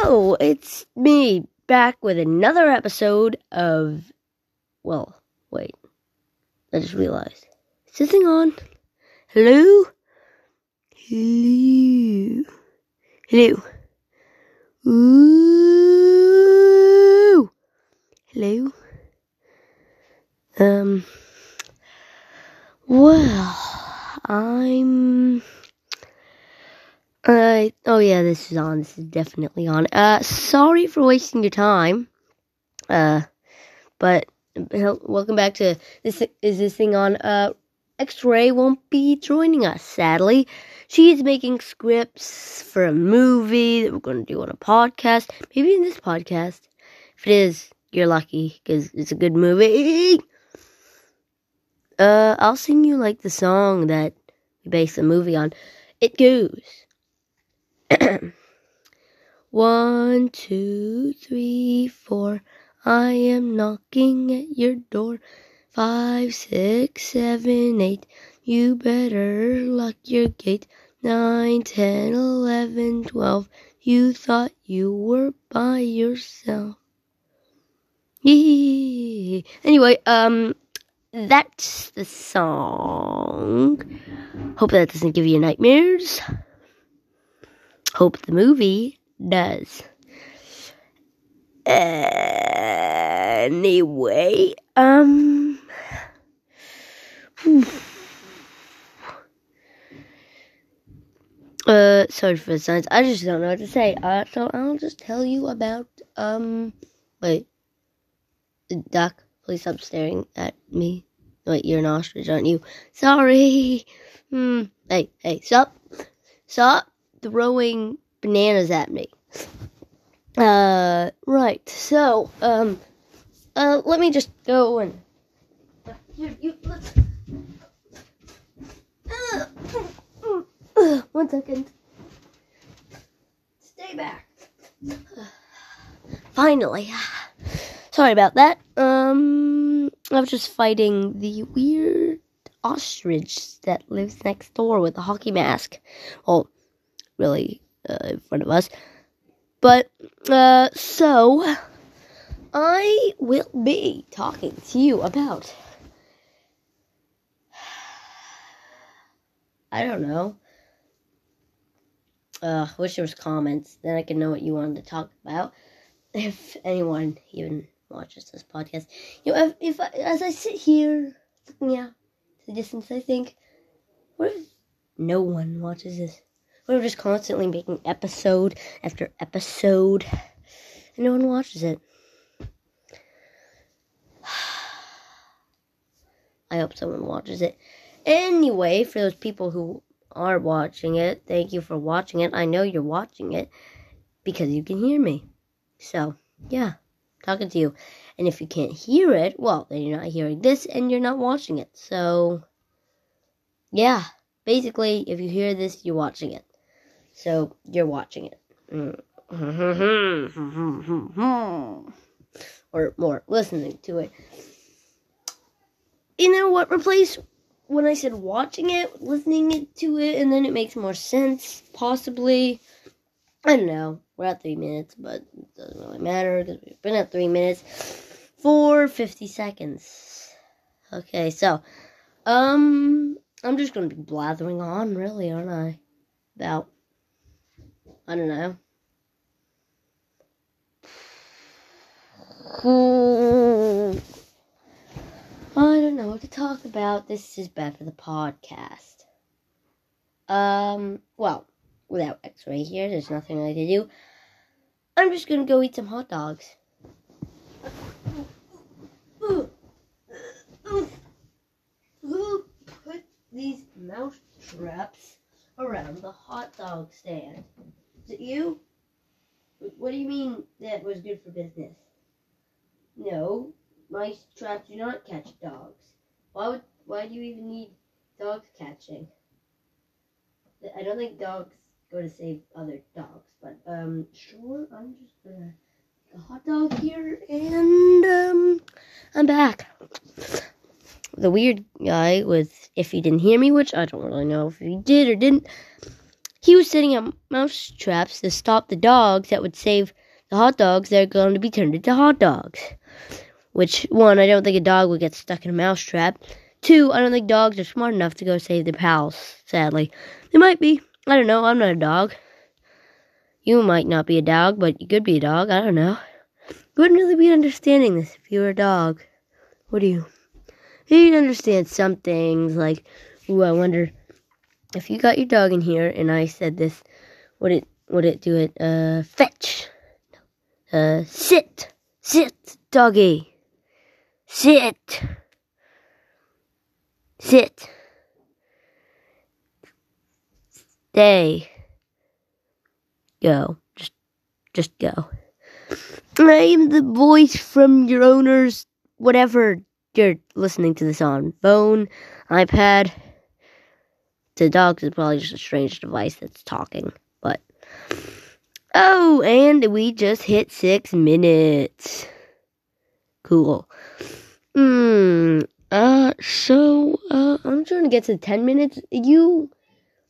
It's me back with another episode of. Well, wait. I just realized. Is this thing on? Hello? Hello? Hello? Ooh! Hello? Um. Well, I'm. Uh, oh yeah, this is on. This is definitely on. Uh, sorry for wasting your time. Uh, but welcome back to this. Is this thing on? Uh, X-Ray won't be joining us. Sadly, she's making scripts for a movie that we're going to do on a podcast. Maybe in this podcast. If it is, you're lucky because it's a good movie. Uh, I'll sing you like the song that we based the movie on. It goes. One, two, three, four. I am knocking at your door. Five, six, seven, eight. You better lock your gate. Nine, ten, eleven, twelve. You thought you were by yourself. Anyway, um, that's the song. Hope that doesn't give you nightmares. Hope the movie does. Anyway, um. Uh, sorry for the signs. I just don't know what to say. Uh, so I'll just tell you about, um, wait. Doc, please stop staring at me. Wait, you're an ostrich, aren't you? Sorry. Hmm. Hey, hey, stop. Stop throwing bananas at me. Uh, right. So, um, uh, let me just go and. You, let's. Uh, one second. Stay back. Finally. Sorry about that. Um, I was just fighting the weird ostrich that lives next door with a hockey mask. Well, really uh, in front of us. But, uh, so, I will be talking to you about. I don't know. Uh, I wish there was comments. Then I could know what you wanted to talk about. If anyone even watches this podcast, you know, if, if I, as I sit here looking out the distance, I think, what if no one watches this? We're just constantly making episode after episode, and no one watches it. I hope someone watches it. Anyway, for those people who are watching it, thank you for watching it. I know you're watching it because you can hear me. So, yeah, talking to you. And if you can't hear it, well, then you're not hearing this and you're not watching it. So, yeah, basically, if you hear this, you're watching it. So you're watching it. or more, listening to it. You know what? Replace when I said watching it, listening to it, and then it makes more sense, possibly. I don't know. We're at three minutes, but it doesn't really matter because we've been at three minutes for 50 seconds. Okay, so, um, I'm just gonna be blathering on, really, aren't I? About I don't know. I don't know what to talk about. This is bad for the podcast. Um, well, without X-ray here, there's nothing I can do. I'm just gonna go eat some hot dogs. Who put these mouse traps around the hot dog stand? Is it you? What do you mean that was good for business? No, mice traps do not catch dogs. Why would? Why do you even need dogs catching? I don't think dogs go to save other dogs, but um, sure. I'm just gonna a hot dog here, and um, I'm back. The weird guy was, if he didn't hear me, which I don't really know if he did or didn't, he was setting up mouse traps to stop the dogs that would save the hot dogs that are going to be turned into hot dogs. Which, one, I don't think a dog would get stuck in a mouse trap. Two, I don't think dogs are smart enough to go save their pals, sadly. They might be. I don't know. I'm not a dog. You might not be a dog, but you could be a dog. I don't know. You wouldn't really be understanding this if you were a dog. Would you? You'd understand some things, like, ooh, I wonder if you got your dog in here and I said this, would it would it do it? Uh, fetch. Uh, sit, sit, doggy, sit, sit, stay, go, just, just go. I am the voice from your owner's whatever you're listening to this on. Phone, iPad to dogs is probably just a strange device that's talking. But oh, and we just hit six minutes. Cool. Hmm. Uh. So. Uh. I'm trying to get to ten minutes. You.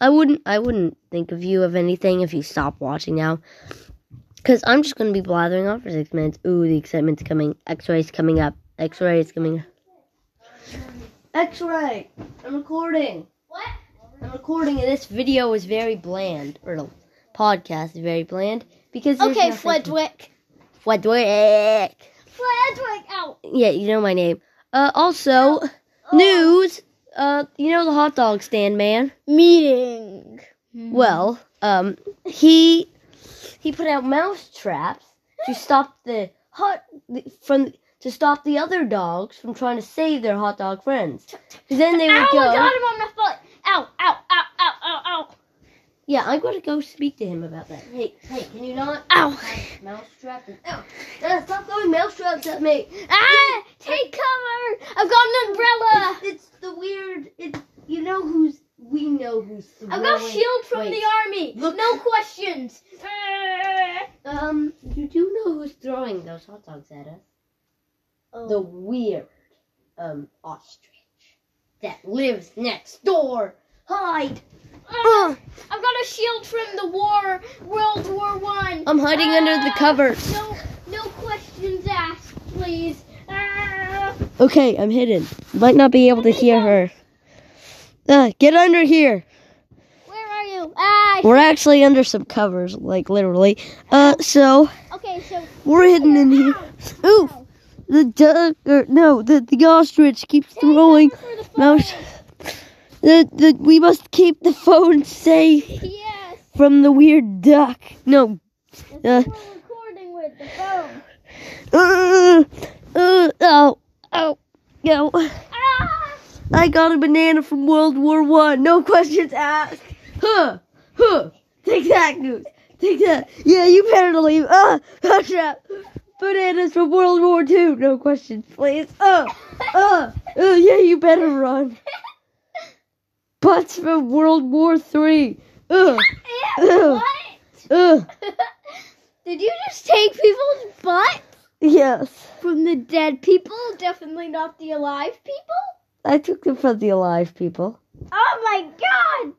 I wouldn't. I wouldn't think of you of anything if you stop watching now. Cause I'm just gonna be blathering on for six minutes. Ooh, the excitement's coming. X-ray's coming up. X-ray is coming. X-ray. I'm recording. I'm recording of this video is very bland, or the podcast is very bland because Okay, Fwedwick. Fwedwick. Fwedwick out. Yeah, you know my name. Uh, also Oh. news. Uh, you know the hot dog stand man. Meeting. Well, um, he he put out mouse traps to stop the hot from to stop the other dogs from trying to save their hot dog friends. then they would Ow, go. I got him on my foot. Ow, ow, ow, ow, ow, ow. Yeah, I'm going to go speak to him about that. Hey, hey, can you not? Ow. have Mouse traps. And, ow! Uh, stop throwing mouse traps at me. Ah, take cover. I've got an umbrella. It's, it's the weird. It's you know who's we know who's throwing. I've got a shield from Wait. the army. Look. No questions. Ah. Um, you do know who's throwing those hot dogs at us? Oh. The weird, um, ostrich that lives next door. Hide. Ah, I've got a shield from the war, World War One. I'm hiding under the Ah, covers. No, no questions asked, please. Ah. Okay, I'm hidden. Might not be able to hear her. Uh, get under here. Where are you? Ah. We're actually under some covers, like literally. Uh, so Okay, so we're hidden in here. Ooh, the duck, or no, the the ostrich keeps Take throwing mouse. The the we must keep the phone safe Yes. from the weird duck. No. Uh. recording with the phone. Uh, uh, oh, oh, no. Ah! I got a banana from World War One. No questions asked. Huh, huh. Take that, Goose. Take that. Yeah, you better leave. Ah, uh, trap. Bananas from World War Two. No questions, please. Uh, uh, uh, yeah, you better run. Butts from World War Three. Uh, what? uh, Did you just take people's butt yes. from the dead people? Definitely not the alive people. I took them from the alive people. Oh my god!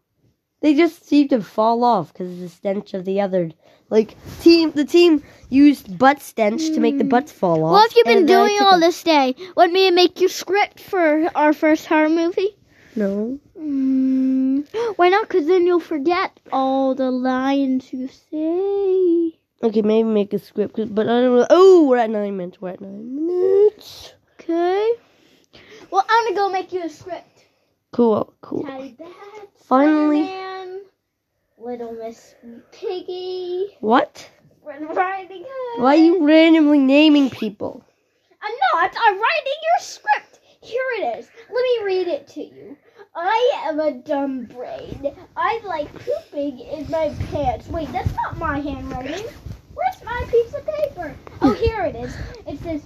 They just seem to fall off because of the stench of the other. Like team, the team used butt stench to make the butts fall off. What have you been and then I doing all this day? Want me to make you script for our first horror movie? No. Mm, why not? Because then you'll forget all the lines you say. Okay, maybe make a script, 'cause- but I don't know. Oh, we're at nine minutes. We're at nine minutes. Okay. Well, I'm gonna go make you a script. Cool, cool. Finally. Spider-Man, Little Miss Piggy, What? Red Riding Hood. Why are you randomly naming people? I'm not. I'm writing your script. Here it is. Let me read it to you. I am a dumb brain. I like pooping in my pants. Wait, that's not my handwriting. Where's my piece of paper? Oh, here it is. It says,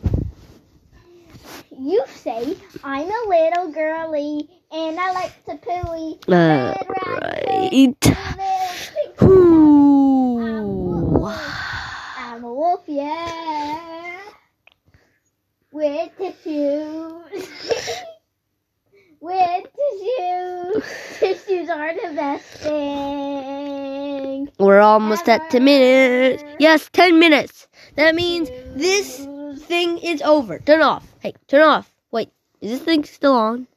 You say I'm a little girly and I like to pooey. Uh, Red right. Pink Ooh. I'm a wolf, yeah. With tissues. With tissues. Tissues are the best thing. We're almost at 10 minutes. Yes, 10 minutes. That means this thing is over. Turn off. Hey, turn off. Wait, is this thing still on?